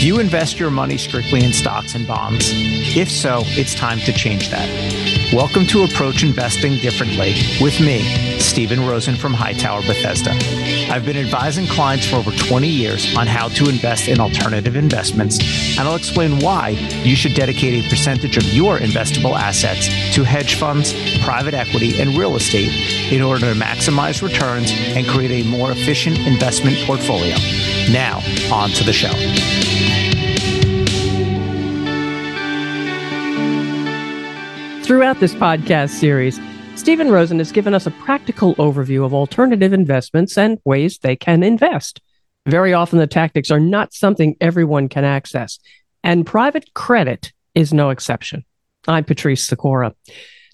Do you invest your money strictly in stocks and bonds? If so, it's time to change that. Welcome to Approach Investing Differently with me, Stephen Rosen from Hightower Bethesda. I've been advising clients for over 20 years on how to invest in alternative investments, and I'll explain why you should dedicate a percentage of your investable assets to hedge funds, private equity, and real estate in order to maximize returns and create a more efficient investment portfolio. Now, on to the show. Throughout this podcast series, Stephen Rosen has given us a practical overview of alternative investments and ways they can invest. Very often, the tactics are not something everyone can access, and private credit is no exception. I'm Patrice Sikora.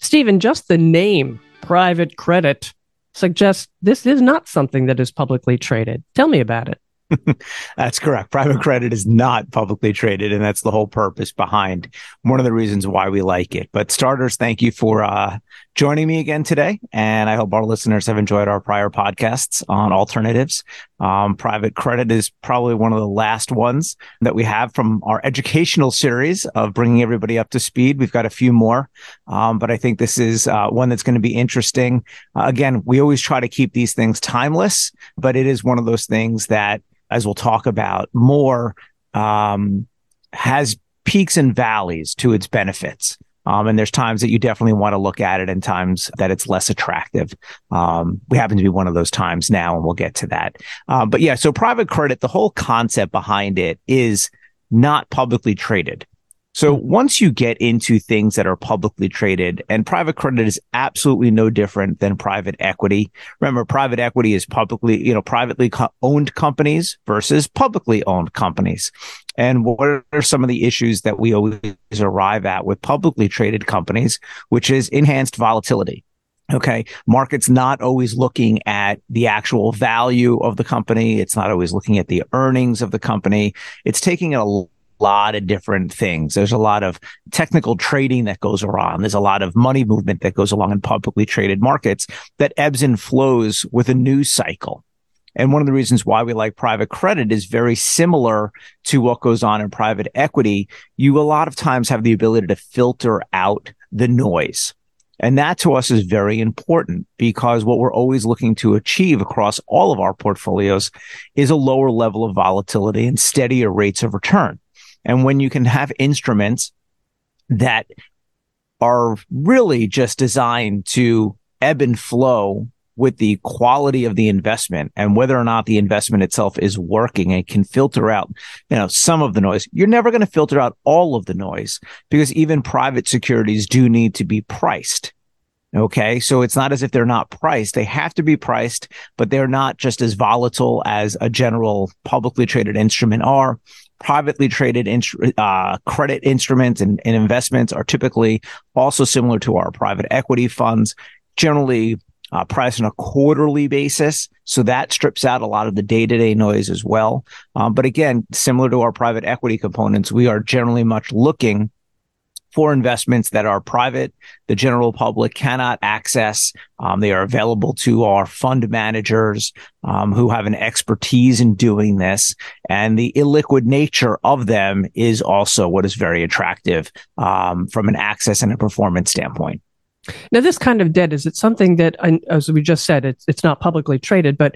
Stephen, just the name private credit suggests this is not something that is publicly traded. Tell me about it. that's correct. Private credit is not publicly traded, and that's the whole purpose behind one of the reasons why we like it. But starters, thank you for uh, joining me again today, and I hope our listeners have enjoyed our prior podcasts on alternatives. Um, private credit is probably one of the last ones that we have from our educational series of bringing everybody up to speed. We've got a few more, um, but I think this is uh, one that's going to be interesting. Uh, again, we always try to keep these things timeless, but it is one of those things that as we'll talk about more, um, has peaks and valleys to its benefits. Um, and there's times that you definitely want to look at it and times that it's less attractive. Um, we happen to be one of those times now, and we'll get to that. Um, but yeah, so private credit, the whole concept behind it is not publicly traded. So once you get into things that are publicly traded and private credit is absolutely no different than private equity. Remember, private equity is publicly, you know, privately co- owned companies versus publicly owned companies. And what are some of the issues that we always arrive at with publicly traded companies, which is enhanced volatility? Okay. Market's not always looking at the actual value of the company. It's not always looking at the earnings of the company. It's taking a lot of different things. There's a lot of technical trading that goes around. There's a lot of money movement that goes along in publicly traded markets that ebbs and flows with a news cycle. And one of the reasons why we like private credit is very similar to what goes on in private equity. You a lot of times have the ability to filter out the noise. And that to us is very important because what we're always looking to achieve across all of our portfolios is a lower level of volatility and steadier rates of return. And when you can have instruments that are really just designed to ebb and flow with the quality of the investment and whether or not the investment itself is working and can filter out, you know, some of the noise. You're never going to filter out all of the noise because even private securities do need to be priced. Okay. So it's not as if they're not priced. They have to be priced, but they're not just as volatile as a general publicly traded instrument are privately traded uh, credit instruments and, and, investments are typically also similar to our private equity funds, generally uh, priced on a quarterly basis. So that strips out a lot of the day to day noise as well. Um, but again, similar to our private equity components, we are generally much looking for investments that are private, the general public cannot access. Um, they are available to our fund managers um, who have an expertise in doing this. And the illiquid nature of them is also what is very attractive um, from an access and a performance standpoint. Now, this kind of debt, is it something that, as we just said, it's, it's not publicly traded, but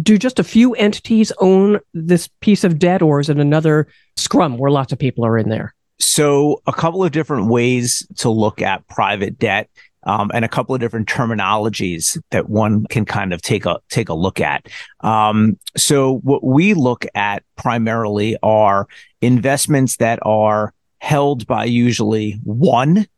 do just a few entities own this piece of debt, or is it another scrum where lots of people are in there? So, a couple of different ways to look at private debt. Um, and a couple of different terminologies that one can kind of take a take a look at. Um, so what we look at primarily are investments that are held by usually one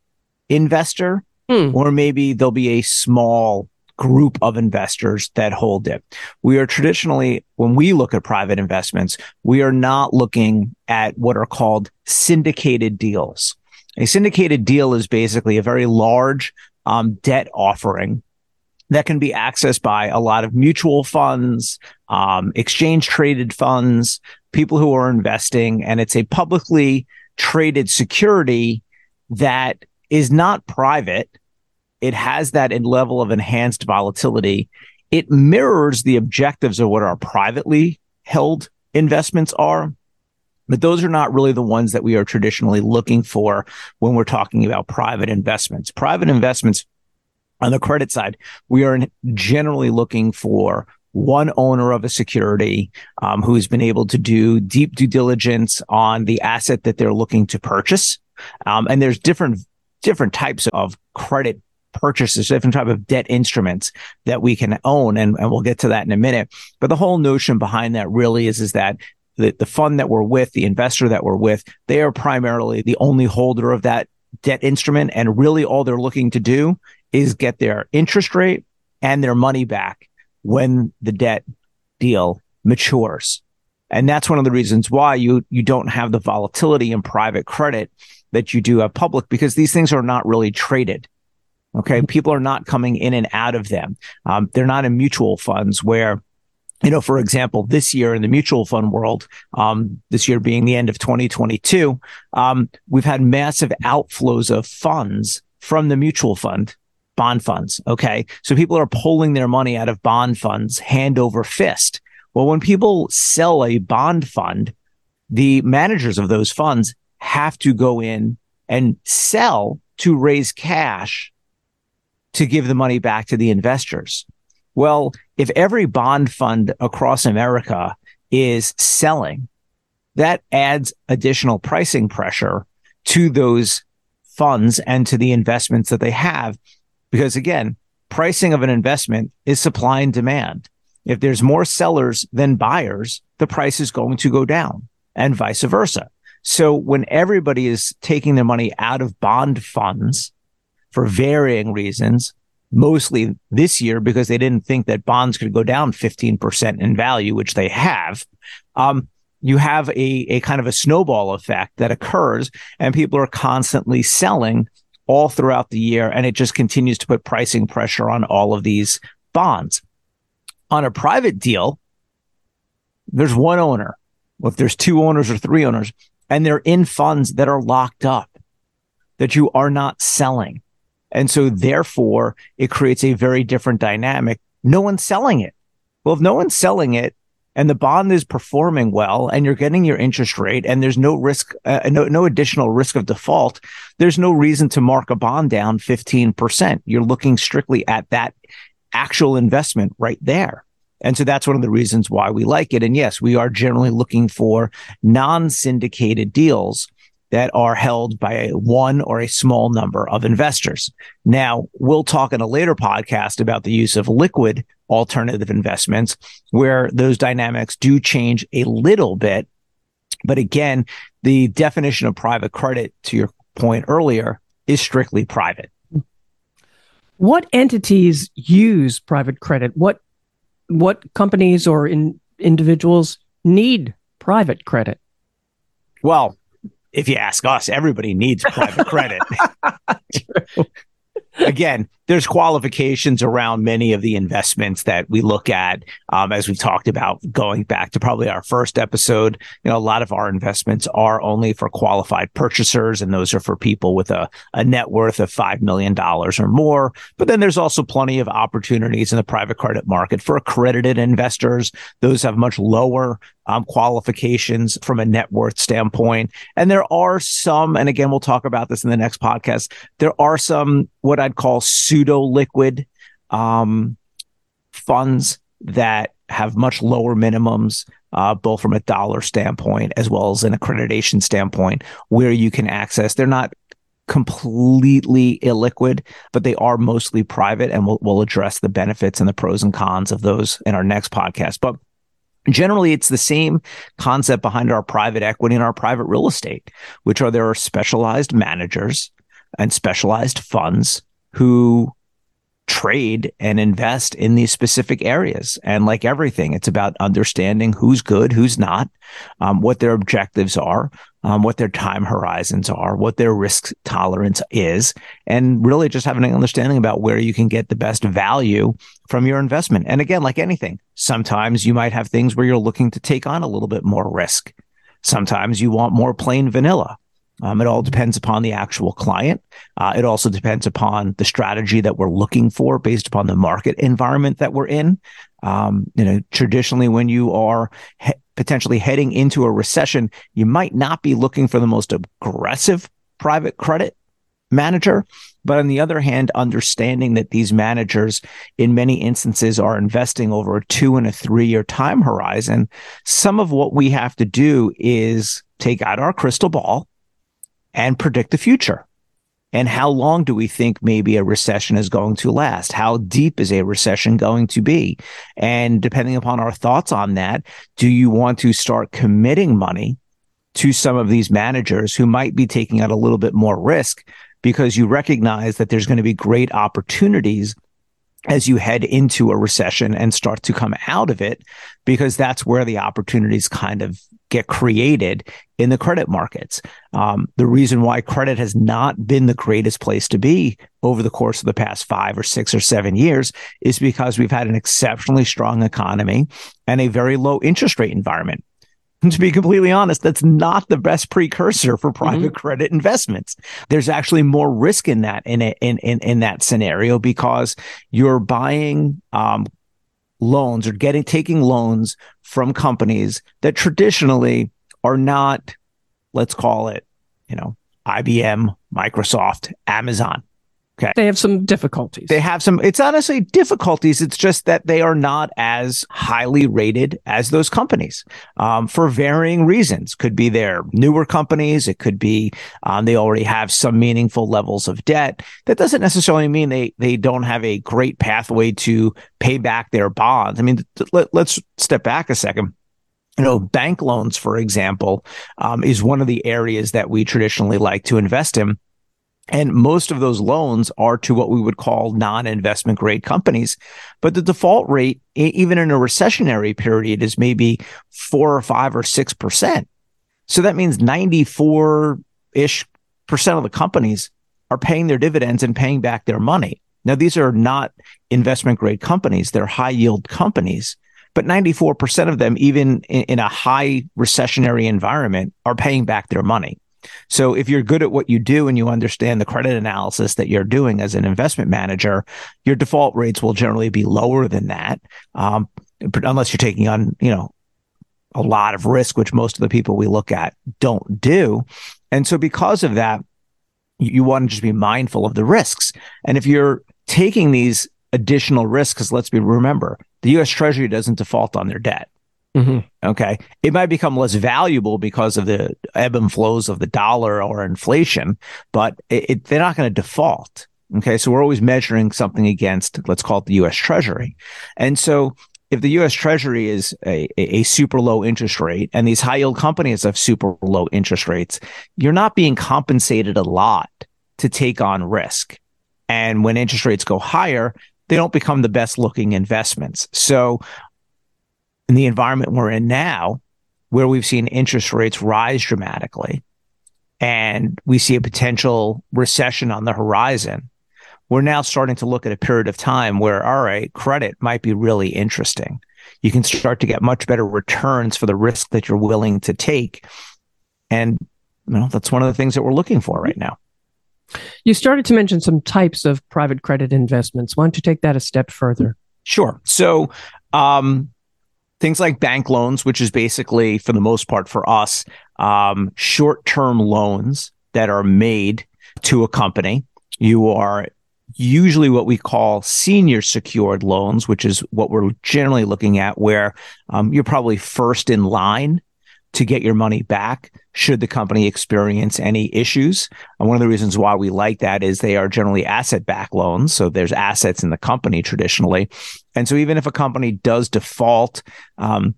investor, hmm. or maybe there'll be a small group of investors that hold it. We are traditionally, when we look at private investments, we are not looking at what are called syndicated deals. A syndicated deal is basically a very large um, debt offering that can be accessed by a lot of mutual funds, um, exchange traded funds, people who are investing, and it's a publicly traded security that is not private it has that level of enhanced volatility. It mirrors the objectives of what our privately held investments are. But those are not really the ones that we are traditionally looking for when we're talking about private investments. Private investments on the credit side, we are generally looking for one owner of a security um, who has been able to do deep due diligence on the asset that they're looking to purchase. Um, and there's different different types of credit purchases, different type of debt instruments that we can own, and, and we'll get to that in a minute. But the whole notion behind that really is is that the, the fund that we're with, the investor that we're with, they are primarily the only holder of that debt instrument, and really all they're looking to do is get their interest rate and their money back when the debt deal matures. And that's one of the reasons why you, you don't have the volatility in private credit that you do have public because these things are not really traded. Okay. Mm-hmm. People are not coming in and out of them. Um, they're not in mutual funds where, you know, for example, this year in the mutual fund world, um, this year being the end of 2022, um, we've had massive outflows of funds from the mutual fund bond funds. Okay. So people are pulling their money out of bond funds hand over fist. Well, when people sell a bond fund, the managers of those funds have to go in and sell to raise cash to give the money back to the investors. Well, if every bond fund across America is selling, that adds additional pricing pressure to those funds and to the investments that they have. Because again, pricing of an investment is supply and demand. If there's more sellers than buyers, the price is going to go down and vice versa. So when everybody is taking their money out of bond funds for varying reasons, mostly this year because they didn't think that bonds could go down 15% in value, which they have. Um, you have a, a kind of a snowball effect that occurs and people are constantly selling all throughout the year. And it just continues to put pricing pressure on all of these bonds. On a private deal, there's one owner. Well, if there's two owners or three owners, and they're in funds that are locked up that you are not selling. And so therefore it creates a very different dynamic. No one's selling it. Well, if no one's selling it, and the bond is performing well and you're getting your interest rate and there's no risk, uh, no, no additional risk of default, there's no reason to mark a bond down 15%. You're looking strictly at that actual investment right there. And so that's one of the reasons why we like it. And yes, we are generally looking for non syndicated deals that are held by a one or a small number of investors. Now, we'll talk in a later podcast about the use of liquid alternative investments where those dynamics do change a little bit. But again, the definition of private credit, to your point earlier, is strictly private. What entities use private credit? What what companies or in, individuals need private credit? Well, if you ask us, everybody needs private credit. Again, there's qualifications around many of the investments that we look at. Um, as we've talked about going back to probably our first episode, you know, a lot of our investments are only for qualified purchasers, and those are for people with a, a net worth of $5 million or more. But then there's also plenty of opportunities in the private credit market for accredited investors. Those have much lower um, qualifications from a net worth standpoint. And there are some, and again, we'll talk about this in the next podcast. There are some what I'd call pseudo liquid um, funds that have much lower minimums, uh, both from a dollar standpoint as well as an accreditation standpoint, where you can access. They're not completely illiquid, but they are mostly private, and we'll we'll address the benefits and the pros and cons of those in our next podcast. But Generally, it's the same concept behind our private equity and our private real estate, which are there are specialized managers and specialized funds who trade and invest in these specific areas. And like everything, it's about understanding who's good, who's not, um, what their objectives are, um, what their time horizons are, what their risk tolerance is, and really just having an understanding about where you can get the best value from your investment. And again, like anything, sometimes you might have things where you're looking to take on a little bit more risk. Sometimes you want more plain vanilla. Um, it all depends upon the actual client. Uh, it also depends upon the strategy that we're looking for based upon the market environment that we're in. Um, you know, traditionally, when you are he- potentially heading into a recession, you might not be looking for the most aggressive private credit manager. But on the other hand, understanding that these managers in many instances are investing over a two and a three year time horizon, some of what we have to do is take out our crystal ball and predict the future. And how long do we think maybe a recession is going to last? How deep is a recession going to be? And depending upon our thoughts on that, do you want to start committing money to some of these managers who might be taking out a little bit more risk because you recognize that there's going to be great opportunities as you head into a recession and start to come out of it, because that's where the opportunities kind of get created in the credit markets. Um, the reason why credit has not been the greatest place to be over the course of the past five or six or seven years is because we've had an exceptionally strong economy and a very low interest rate environment. To be completely honest, that's not the best precursor for private mm-hmm. credit investments. There's actually more risk in that in, a, in in in that scenario because you're buying um, loans or getting taking loans from companies that traditionally are not, let's call it, you know, IBM, Microsoft, Amazon. Okay. They have some difficulties. They have some, it's honestly difficulties. It's just that they are not as highly rated as those companies um, for varying reasons. Could be they're newer companies. It could be um, they already have some meaningful levels of debt. That doesn't necessarily mean they, they don't have a great pathway to pay back their bonds. I mean, let, let's step back a second you know, bank loans, for example, um, is one of the areas that we traditionally like to invest in. And most of those loans are to what we would call non investment grade companies. But the default rate, even in a recessionary period, is maybe four or five or 6%. So that means 94 ish percent of the companies are paying their dividends and paying back their money. Now, these are not investment grade companies, they're high yield companies. But 94% of them, even in, in a high recessionary environment, are paying back their money. So if you're good at what you do and you understand the credit analysis that you're doing as an investment manager, your default rates will generally be lower than that. Um, unless you're taking on, you know, a lot of risk, which most of the people we look at don't do. And so because of that, you, want to just be mindful of the risks. And if you're taking these additional risks, because let's be remember, the US Treasury doesn't default on their debt. Mm-hmm. Okay. It might become less valuable because of the ebb and flows of the dollar or inflation, but it, it, they're not going to default. Okay. So we're always measuring something against, let's call it the US Treasury. And so if the US Treasury is a, a, super low interest rate and these high yield companies have super low interest rates, you're not being compensated a lot to take on risk. And when interest rates go higher, they don't become the best looking investments. So in the environment we're in now, where we've seen interest rates rise dramatically and we see a potential recession on the horizon, we're now starting to look at a period of time where, all right, credit might be really interesting. You can start to get much better returns for the risk that you're willing to take. And you know, that's one of the things that we're looking for right now. You started to mention some types of private credit investments. Why don't you take that a step further? Sure. So, um, things like bank loans, which is basically, for the most part, for us, um, short term loans that are made to a company. You are usually what we call senior secured loans, which is what we're generally looking at, where um, you're probably first in line to get your money back should the company experience any issues. And one of the reasons why we like that is they are generally asset backed loans. So there's assets in the company traditionally. And so even if a company does default, um,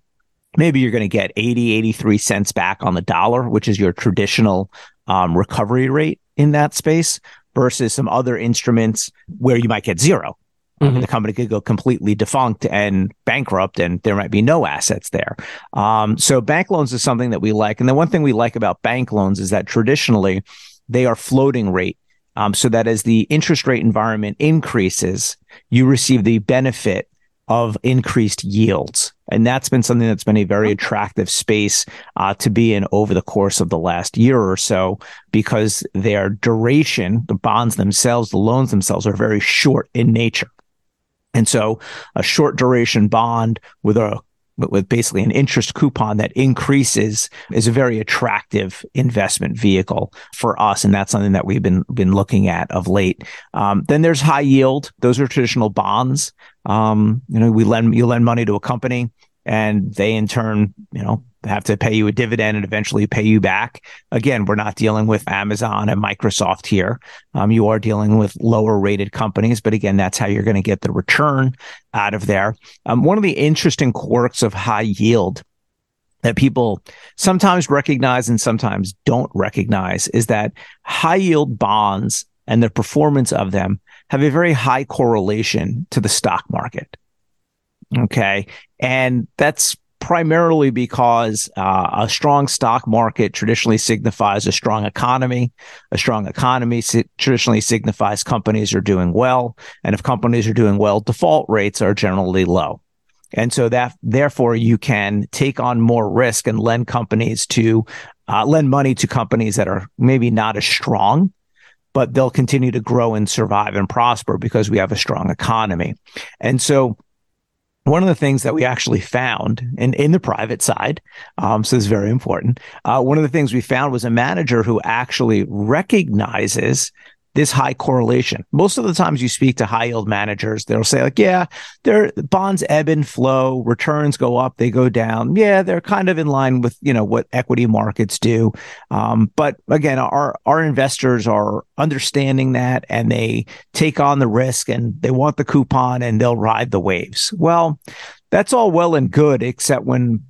maybe you're going to get 80, 83 cents back on the dollar, which is your traditional um, recovery rate in that space versus some other instruments where you might get zero. Mm-hmm. The company could go completely defunct and bankrupt, and there might be no assets there. Um, so bank loans is something that we like. And the one thing we like about bank loans is that traditionally they are floating rate. Um, so that as the interest rate environment increases, you receive the benefit of increased yields. And that's been something that's been a very attractive space uh, to be in over the course of the last year or so because their duration, the bonds themselves, the loans themselves are very short in nature. And so a short duration bond with a with basically an interest coupon that increases is a very attractive investment vehicle for us. And that's something that we've been, been looking at of late. Um, then there's high yield. Those are traditional bonds. Um, you know, we lend, you lend money to a company and they in turn, you know, have to pay you a dividend and eventually pay you back. Again, we're not dealing with Amazon and Microsoft here. Um, you are dealing with lower rated companies, but again, that's how you're going to get the return out of there. Um, one of the interesting quirks of high yield that people sometimes recognize and sometimes don't recognize is that high yield bonds and the performance of them have a very high correlation to the stock market. Okay. And that's primarily because uh, a strong stock market traditionally signifies a strong economy. A strong economy si- traditionally signifies companies are doing well. And if companies are doing well, default rates are generally low. And so that therefore you can take on more risk and lend companies to uh, lend money to companies that are maybe not as strong, but they'll continue to grow and survive and prosper because we have a strong economy. And so one of the things that we actually found in, in the private side, um, so it's very important. Uh, one of the things we found was a manager who actually recognizes this high correlation. Most of the times you speak to high yield managers, they'll say like, yeah, their bonds ebb and flow, returns go up, they go down. Yeah, they're kind of in line with, you know, what equity markets do. Um, but again, our, our investors are understanding that and they take on the risk and they want the coupon and they'll ride the waves. Well, that's all well and good, except when,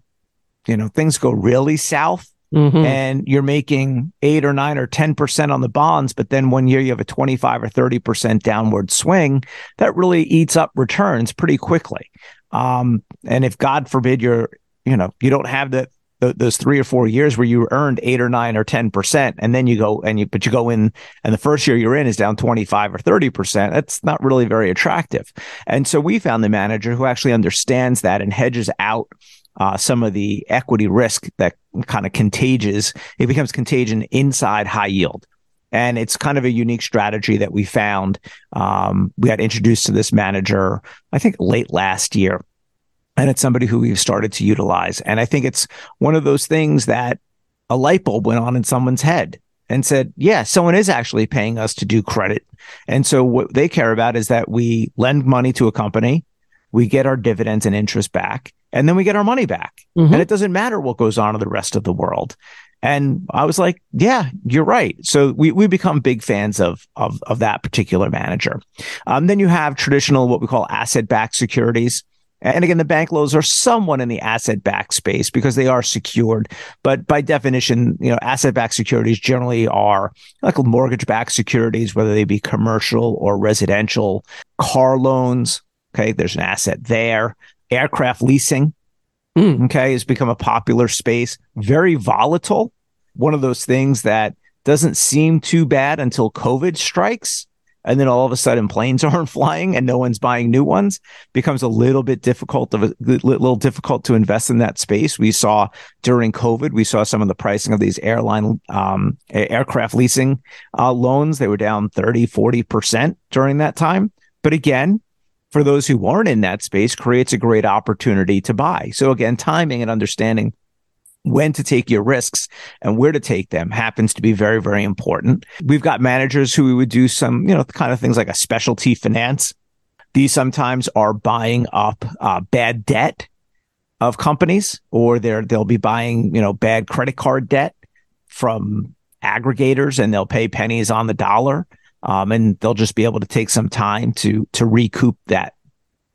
you know, things go really south Mm-hmm. and you're making eight or nine or 10% on the bonds, but then one year you have a 25 or 30% downward swing, that really eats up returns pretty quickly. Um, and if God forbid you're, you know, you don't have that those three or four years where you earned eight or nine or 10%, and then you go and you, but you go in and the first year you're in is down 25 or 30%. That's not really very attractive. And so we found the manager who actually understands that and hedges out uh, some of the equity risk that kind of contagious. It becomes contagion inside high yield. And it's kind of a unique strategy that we found. Um, we got introduced to this manager, I think late last year. And it's somebody who we've started to utilize. And I think it's one of those things that a light bulb went on in someone's head and said, yeah, someone is actually paying us to do credit. And so what they care about is that we lend money to a company, we get our dividends and interest back, and then we get our money back. Mm-hmm. And it doesn't matter what goes on in the rest of the world. And I was like, yeah, you're right. So we, we become big fans of, of, of that particular manager. Um, then you have traditional, what we call asset backed securities. And again, the bank loans are somewhat in the asset backed space because they are secured. But by definition, you know, asset backed securities generally are like mortgage backed securities, whether they be commercial or residential, car loans. Okay. There's an asset there aircraft leasing. Mm. Okay, has become a popular space. Very volatile. One of those things that doesn't seem too bad until COVID strikes. And then all of a sudden planes aren't flying and no one's buying new ones becomes a little bit difficult of a little difficult to invest in that space. We saw during COVID, we saw some of the pricing of these airline, um, aircraft leasing uh, loans. They were down 30, 40% during that time. But again, for those who aren't in that space creates a great opportunity to buy. So again, timing and understanding when to take your risks and where to take them happens to be very, very important. We've got managers who would do some, you know, kind of things like a specialty finance. These sometimes are buying up uh, bad debt of companies, or they're they'll be buying, you know, bad credit card debt from aggregators, and they'll pay pennies on the dollar um, and they'll just be able to take some time to to recoup that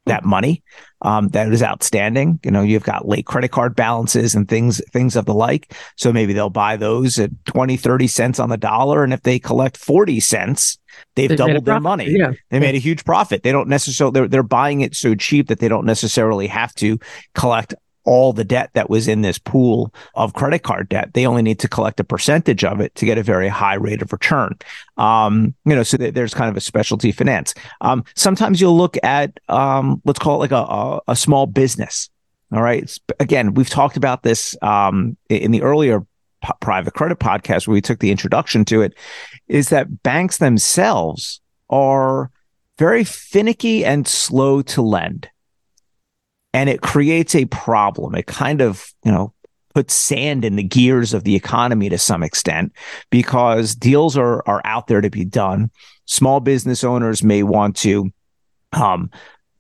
that money um, that is outstanding. You know, you've got late credit card balances and things things of the like. So maybe they'll buy those at 20, 30 cents on the dollar. And if they collect 40 cents, they've they doubled their money. Yeah. They made a huge profit. They don't necessarily they're, they're buying it so cheap that they don't necessarily have to collect all the debt that was in this pool of credit card debt. They only need to collect a percentage of it to get a very high rate of return. Um, you know, so th- there's kind of a specialty finance. Um, sometimes you'll look at, um, let's call it like a, a, a small business. All right. Again, we've talked about this um, in the earlier p- private credit podcast where we took the introduction to it. Is that banks themselves are very finicky and slow to lend. And it creates a problem. It kind of, you know, puts sand in the gears of the economy to some extent because deals are are out there to be done. Small business owners may want to um,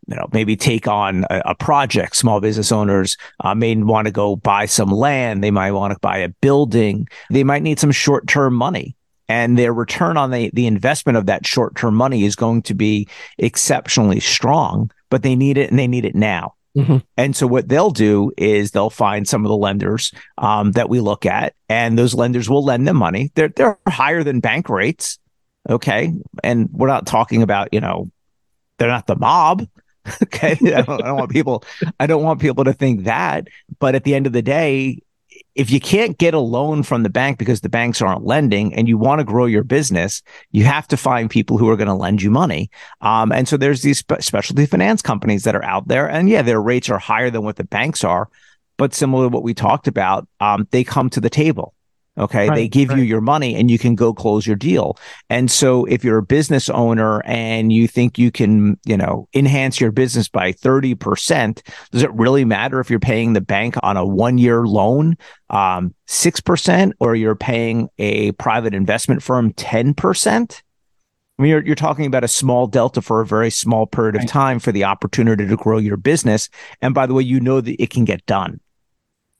you know, maybe take on a, a project. Small business owners uh, may want to go buy some land. They might want to buy a building. They might need some short term money. And their return on the, the investment of that short term money is going to be exceptionally strong, but they need it and they need it now. Mm-hmm. And so what they'll do is they'll find some of the lenders um, that we look at, and those lenders will lend them money. They're they're higher than bank rates, okay. And we're not talking about you know, they're not the mob. okay, I don't, I don't want people. I don't want people to think that. But at the end of the day, if you can't get a loan from the bank because the banks aren't lending and you want to grow your business, you have to find people who are going to lend you money. Um, and so there's these spe- specialty finance companies that are out there. And yeah, their rates are higher than what the banks are. But similar to what we talked about, um, they come to the table. Okay. Right, they give right. you your money and you can go close your deal. And so if you're a business owner and you think you can, you know, enhance your business by 30%, does it really matter if you're paying the bank on a one year loan, um, 6% or you're paying a private investment firm 10%? I mean, you're, you're talking about a small delta for a very small period right. of time for the opportunity to grow your business. And by the way, you know that it can get done.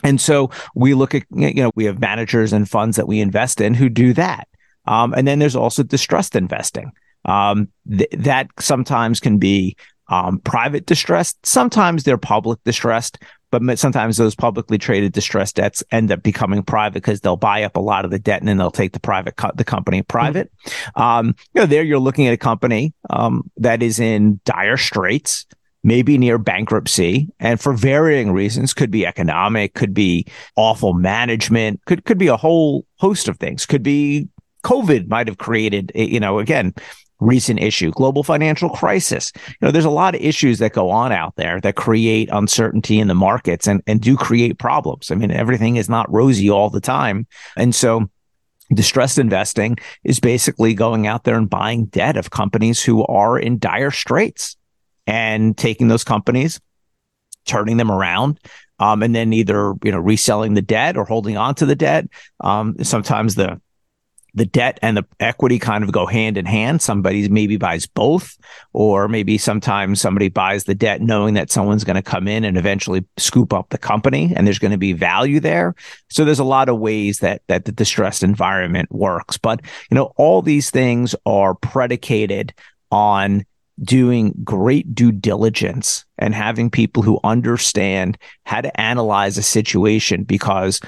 And so we look at, you know, we have managers and funds that we invest in who do that. Um, and then there's also distressed investing. Um, th- that sometimes can be um, private distressed. Sometimes they're public distressed, but sometimes those publicly traded distressed debts end up becoming private because they'll buy up a lot of the debt and then they'll take the private co- the company private. Mm-hmm. Um, you know, there you're looking at a company um, that is in dire straits maybe near bankruptcy and for varying reasons could be economic could be awful management could could be a whole host of things. Could be covid might have created eh, you know again recent issue global financial crisis. You know there's a lot of issues that go on out there that create uncertainty in the markets and and do create problems. I mean everything is not rosy all the time. And so distressed investing is basically going out there and buying debt of companies who are in dire straits and taking those companies, turning them around, um, and then either you know reselling the debt or holding on to the debt. Um, sometimes the the debt and the equity kind of go hand in hand. Somebody maybe buys both, or maybe sometimes somebody buys the debt knowing that someone's going to come in and eventually scoop up the company and there's going to be value there. So there's a lot of ways that that the distressed environment works. But you know, all these things are predicated on doing great due diligence and having people who understand how to analyze a situation because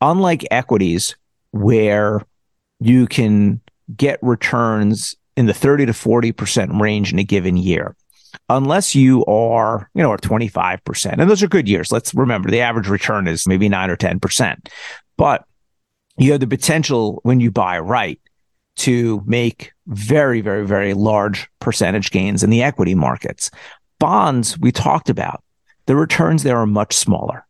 unlike equities where you can get returns in the 30 to 40% range in a given year unless you are you know at 25% and those are good years. Let's remember the average return is maybe 9 or 10% but you have the potential when you buy right to make very, very, very large percentage gains in the equity markets. Bonds, we talked about, the returns there are much smaller.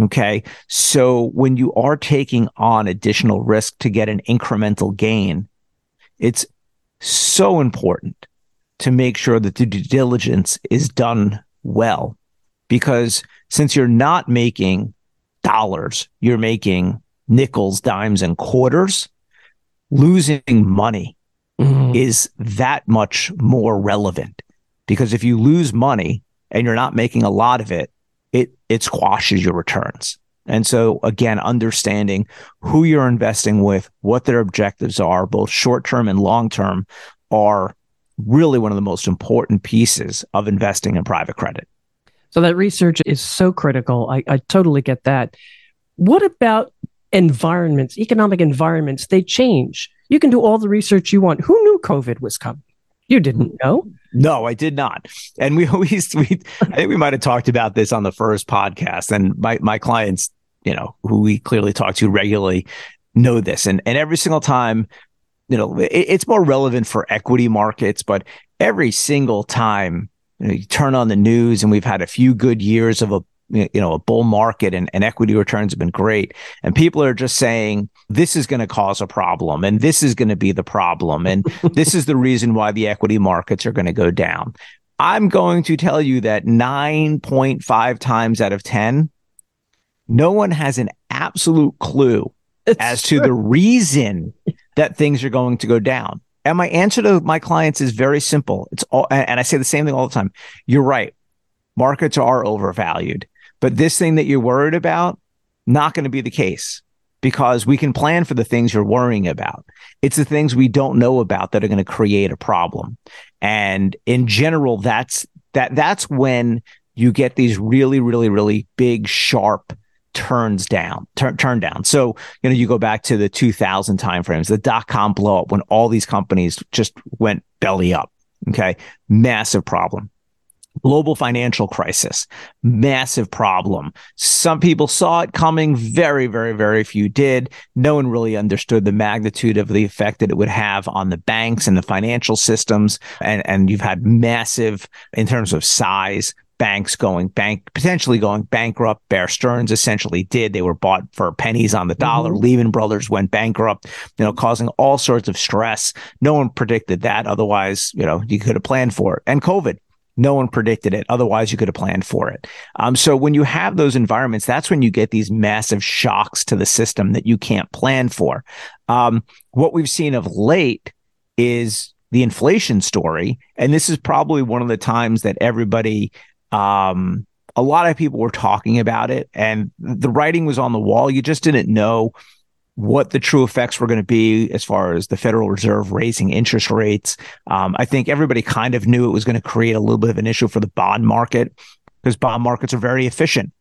Okay. So when you are taking on additional risk to get an incremental gain, it's so important to make sure that the due diligence is done well. Because since you're not making dollars, you're making nickels, dimes, and quarters losing money mm-hmm. is that much more relevant because if you lose money and you're not making a lot of it, it it squashes your returns. And so again, understanding who you're investing with, what their objectives are, both short term and long term, are really one of the most important pieces of investing in private credit. So that research is so critical. I, I totally get that. What about environments, economic environments, they change. You can do all the research you want. Who knew COVID was coming? You didn't know. No, I did not. And we always, we, I think we might have talked about this on the first podcast. And my, my clients, you know, who we clearly talk to regularly know this. And, and every single time, you know, it, it's more relevant for equity markets, but every single time you, know, you turn on the news and we've had a few good years of a you know a bull market and, and equity returns have been great and people are just saying this is going to cause a problem and this is going to be the problem and this is the reason why the equity markets are going to go down I'm going to tell you that 9.5 times out of 10, no one has an absolute clue it's as true. to the reason that things are going to go down. And my answer to my clients is very simple. It's all, and I say the same thing all the time. You're right. Markets are overvalued, but this thing that you're worried about, not going to be the case because we can plan for the things you're worrying about. It's the things we don't know about that are going to create a problem. And in general, that's that that's when you get these really, really, really big, sharp turns down, turn, turn down. So, you know, you go back to the 2000 timeframes, the dot com blow up when all these companies just went belly up. Okay. Massive problem global financial crisis, massive problem. Some people saw it coming, very, very, very few did. No one really understood the magnitude of the effect that it would have on the banks and the financial systems. And, and you've had massive, in terms of size, banks going bank potentially going bankrupt. Bear Stearns essentially did. They were bought for pennies on the dollar. Mm-hmm. Lehman Brothers went bankrupt, you know, causing all sorts of stress. No one predicted that. Otherwise, you know, you could have planned for it. And COVID, no one predicted it. Otherwise, you could have planned for it. Um, so when you have those environments, that's when you get these massive shocks to the system that you can't plan for. Um, what we've seen of late is the inflation story, and this is probably one of the times that everybody. Um, a lot of people were talking about it and the writing was on the wall. You just didn't know what the true effects were going to be as far as the Federal Reserve raising interest rates. Um, I think everybody kind of knew it was going to create a little bit of an issue for the bond market because bond markets are very efficient.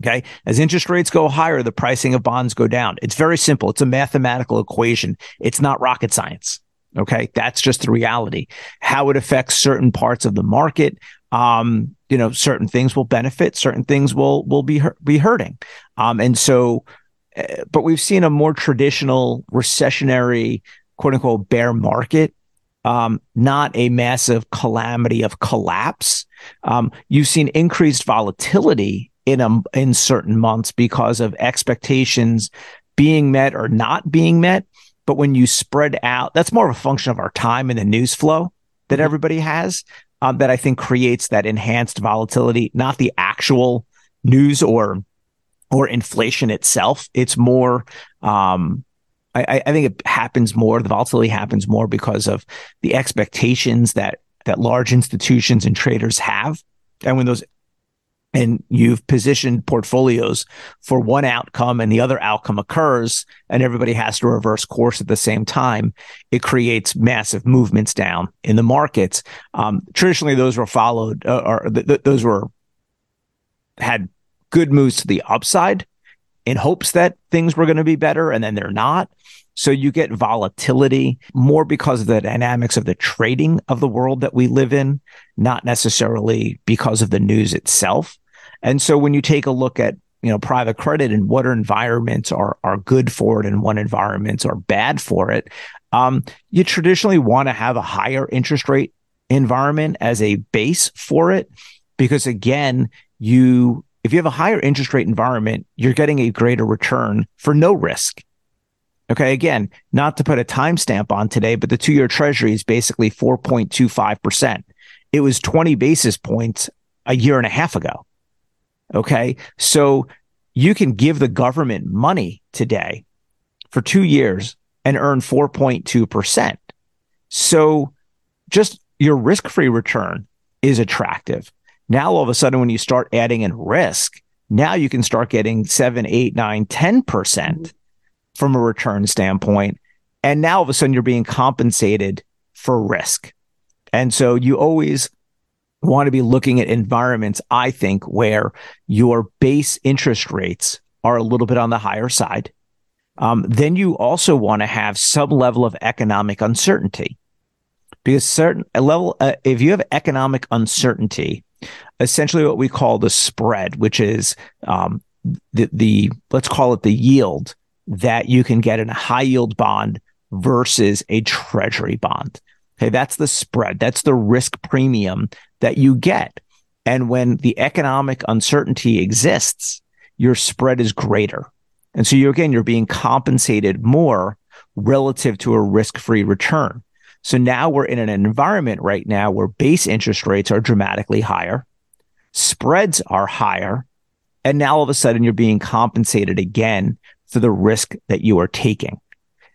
Okay. As interest rates go higher, the pricing of bonds go down. It's very simple. It's a mathematical equation. It's not rocket science. Okay. That's just the reality. How it affects certain parts of the market. Um, you know, certain things will benefit, certain things will, will be, be hurting. Um, and so but we've seen a more traditional recessionary, quote unquote, bear market, um, not a massive calamity of collapse. Um, you've seen increased volatility in a, in certain months because of expectations being met or not being met. But when you spread out, that's more of a function of our time and the news flow that mm-hmm. everybody has. Um, that I think creates that enhanced volatility, not the actual news or or inflation itself. It's more, um, I, I think it happens more. The volatility happens more because of the expectations that that large institutions and traders have, and when those and you've positioned portfolios for one outcome and the other outcome occurs and everybody has to reverse course at the same time it creates massive movements down in the markets um, traditionally those were followed uh, or th- th- those were had good moves to the upside in hopes that things were going to be better and then they're not. So you get volatility more because of the dynamics of the trading of the world that we live in, not necessarily because of the news itself. And so when you take a look at you know private credit and what environments are are good for it and what environments are bad for it, um, you traditionally want to have a higher interest rate environment as a base for it because again you if you have a higher interest rate environment, you're getting a greater return for no risk. Okay. Again, not to put a timestamp on today, but the two year treasury is basically 4.25%. It was 20 basis points a year and a half ago. Okay. So you can give the government money today for two years and earn 4.2%. So just your risk free return is attractive. Now, all of a sudden, when you start adding in risk, now you can start getting seven, eight, nine, 10% mm-hmm. from a return standpoint. And now all of a sudden you're being compensated for risk. And so you always want to be looking at environments, I think, where your base interest rates are a little bit on the higher side. Um, then you also want to have some level of economic uncertainty because certain a level, uh, if you have economic uncertainty, essentially what we call the spread, which is um, the, the let's call it the yield that you can get in a high yield bond versus a treasury bond. Okay, that's the spread. That's the risk premium that you get. And when the economic uncertainty exists, your spread is greater. And so you again, you're being compensated more relative to a risk-free return. So now we're in an environment right now where base interest rates are dramatically higher, spreads are higher, and now all of a sudden you're being compensated again for the risk that you are taking.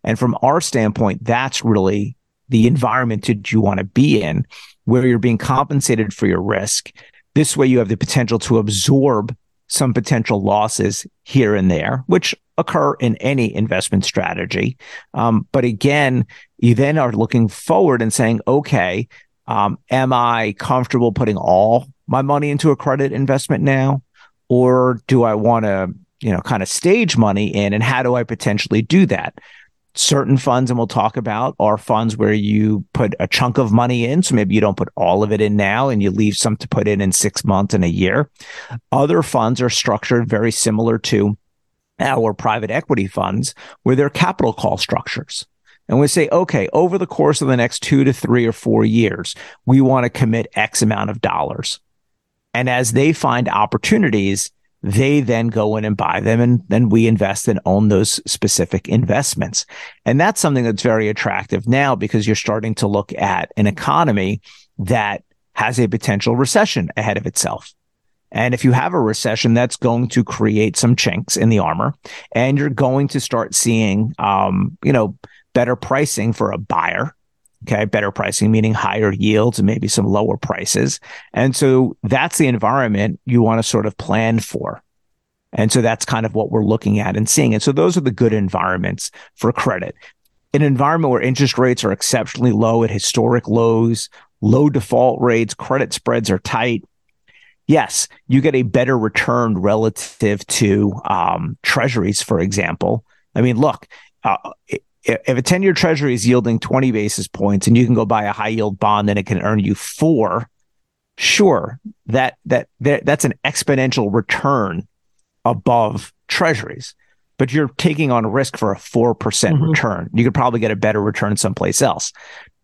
And from our standpoint, that's really the environment that you want to be in, where you're being compensated for your risk. This way you have the potential to absorb some potential losses here and there, which occur in any investment strategy. Um, but again, you then are looking forward and saying, okay, um, am I comfortable putting all my money into a credit investment now? Or do I want to, you know, kind of stage money in? And how do I potentially do that? Certain funds, and we'll talk about, are funds where you put a chunk of money in. So maybe you don't put all of it in now and you leave some to put in in six months and a year. Other funds are structured very similar to our private equity funds, where they're capital call structures. And we say, okay, over the course of the next two to three or four years, we want to commit X amount of dollars. And as they find opportunities, they then go in and buy them and then we invest and own those specific investments. And that's something that's very attractive now because you're starting to look at an economy that has a potential recession ahead of itself. And if you have a recession, that's going to create some chinks in the armor and you're going to start seeing, um, you know, better pricing for a buyer Okay. Better pricing, meaning higher yields and maybe some lower prices. And so that's the environment you want to sort of plan for. And so that's kind of what we're looking at and seeing. And so those are the good environments for credit. An environment where interest rates are exceptionally low at historic lows, low default rates, credit spreads are tight. Yes, you get a better return relative to um, treasuries, for example. I mean, look, uh, if a 10 year treasury is yielding 20 basis points and you can go buy a high yield bond and it can earn you four, sure, that, that, that that's an exponential return above treasuries, but you're taking on risk for a 4% mm hmm return. You could probably get a better return someplace else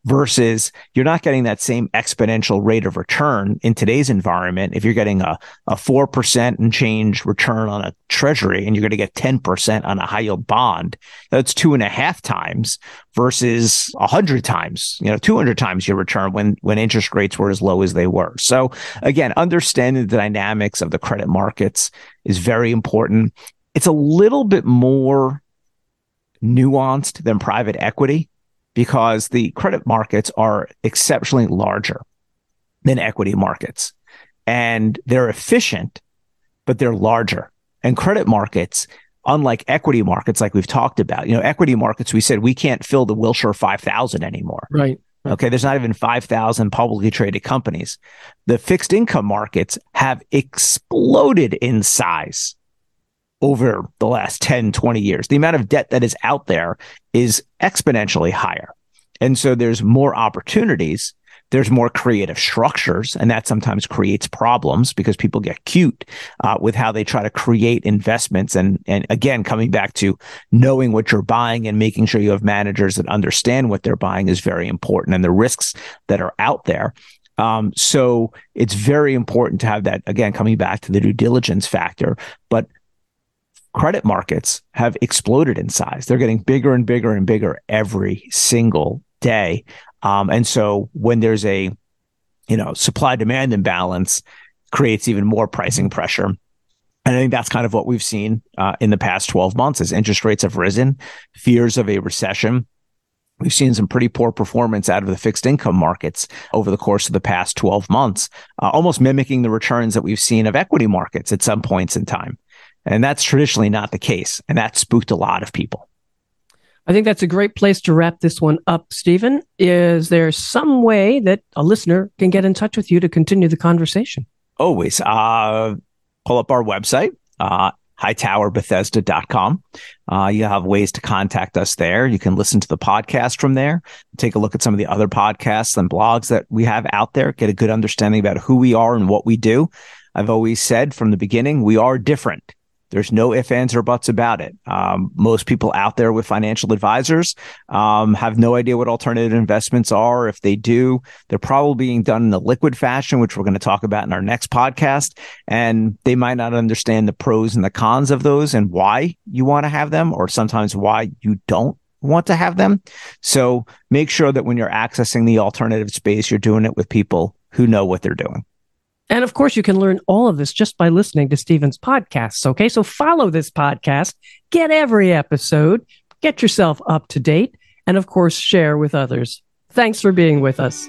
versus you're not getting that same exponential rate of return in today's environment. If you're getting a, a 4% and change return on a treasury and you're going to get 10% on a high yield bond, that's two and a half times versus a hundred times, you know, 200 times your return when, when interest rates were as low as they were. So again, understanding the dynamics of the credit markets is very important. It's a little bit more nuanced than private equity because the credit markets are exceptionally larger than equity markets and they're efficient, but they're larger. And credit markets, unlike equity markets, like we've talked about, you know, equity markets, we said we can't fill the Wilshire 5000 anymore. Right. Okay. There's not even 5,000 publicly traded companies. The fixed income markets have exploded in size over the last 10, 20 years. The amount of debt that is out there is exponentially higher. And so there's more opportunities. There's more creative structures, and that sometimes creates problems because people get cute uh, with how they try to create investments. And and again, coming back to knowing what you're buying and making sure you have managers that understand what they're buying is very important, and the risks that are out there. Um, so it's very important to have that again, coming back to the due diligence factor, but credit markets have exploded in size. They're getting bigger and bigger and bigger every single day. Um, and so when there's a, you know, supply demand imbalance creates even more pricing pressure. And I think that's kind of what we've seen uh, in the past 12 months as interest rates have risen, fears of a recession. We've seen some pretty poor performance out of the fixed income markets over the course of the past 12 months, uh, almost mimicking the returns that we've seen of equity markets at some points in time. And that's traditionally not the case. And that spooked a lot of people. I think that's a great place to wrap this one up, Stephen. Is there some way that a listener can get in touch with you to continue the conversation? Always. Uh, pull up our website, uh, hightowerbethesda.com. Uh, you have ways to contact us there. You can listen to the podcast from there, take a look at some of the other podcasts and blogs that we have out there, get a good understanding about who we are and what we do. I've always said from the beginning, we are different. There's no ifs, ands, or buts about it. Um, most people out there with financial advisors um, have no idea what alternative investments are. If they do, they're probably being done in the liquid fashion, which we're going to talk about in our next podcast. And they might not understand the pros and the cons of those and why you want to have them, or sometimes why you don't want to have them. So make sure that when you're accessing the alternative space, you're doing it with people who know what they're doing. And of course, you can learn all of this just by listening to Stephen's podcasts. Okay. So follow this podcast, get every episode, get yourself up to date, and of course, share with others. Thanks for being with us.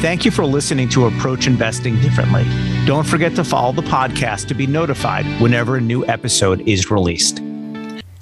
Thank you for listening to Approach Investing Differently. Don't forget to follow the podcast to be notified whenever a new episode is released.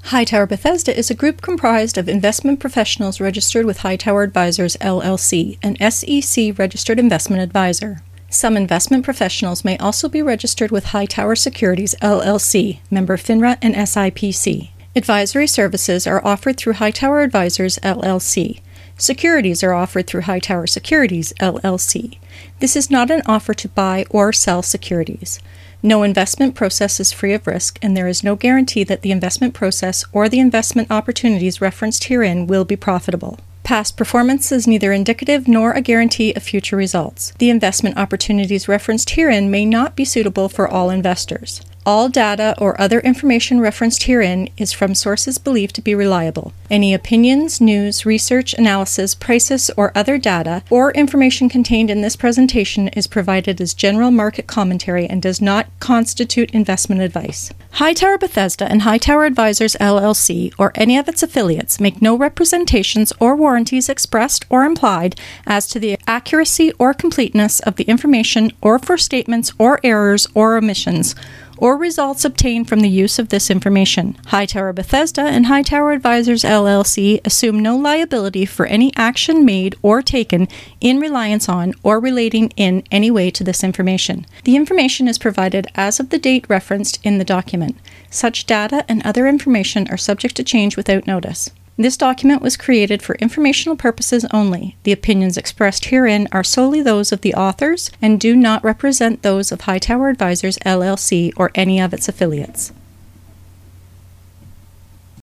Hightower Bethesda is a group comprised of investment professionals registered with Hightower Advisors LLC, an SEC registered investment advisor. Some investment professionals may also be registered with Hightower Securities LLC, member FINRA and SIPC. Advisory services are offered through Hightower Advisors LLC. Securities are offered through Hightower Securities LLC. This is not an offer to buy or sell securities. No investment process is free of risk, and there is no guarantee that the investment process or the investment opportunities referenced herein will be profitable. Past performance is neither indicative nor a guarantee of future results. The investment opportunities referenced herein may not be suitable for all investors. All data or other information referenced herein is from sources believed to be reliable. Any opinions, news, research, analysis, prices, or other data or information contained in this presentation is provided as general market commentary and does not constitute investment advice. Hightower Bethesda and Hightower Advisors LLC or any of its affiliates make no representations or warranties expressed or implied as to the accuracy or completeness of the information or for statements or errors or omissions or results obtained from the use of this information. Hightower Bethesda and Hightower Advisors LLC assume no liability for any action made or taken in reliance on or relating in any way to this information. The information is provided as of the date referenced in the document. Such data and other information are subject to change without notice. This document was created for informational purposes only. The opinions expressed herein are solely those of the authors and do not represent those of Hightower Advisors LLC or any of its affiliates.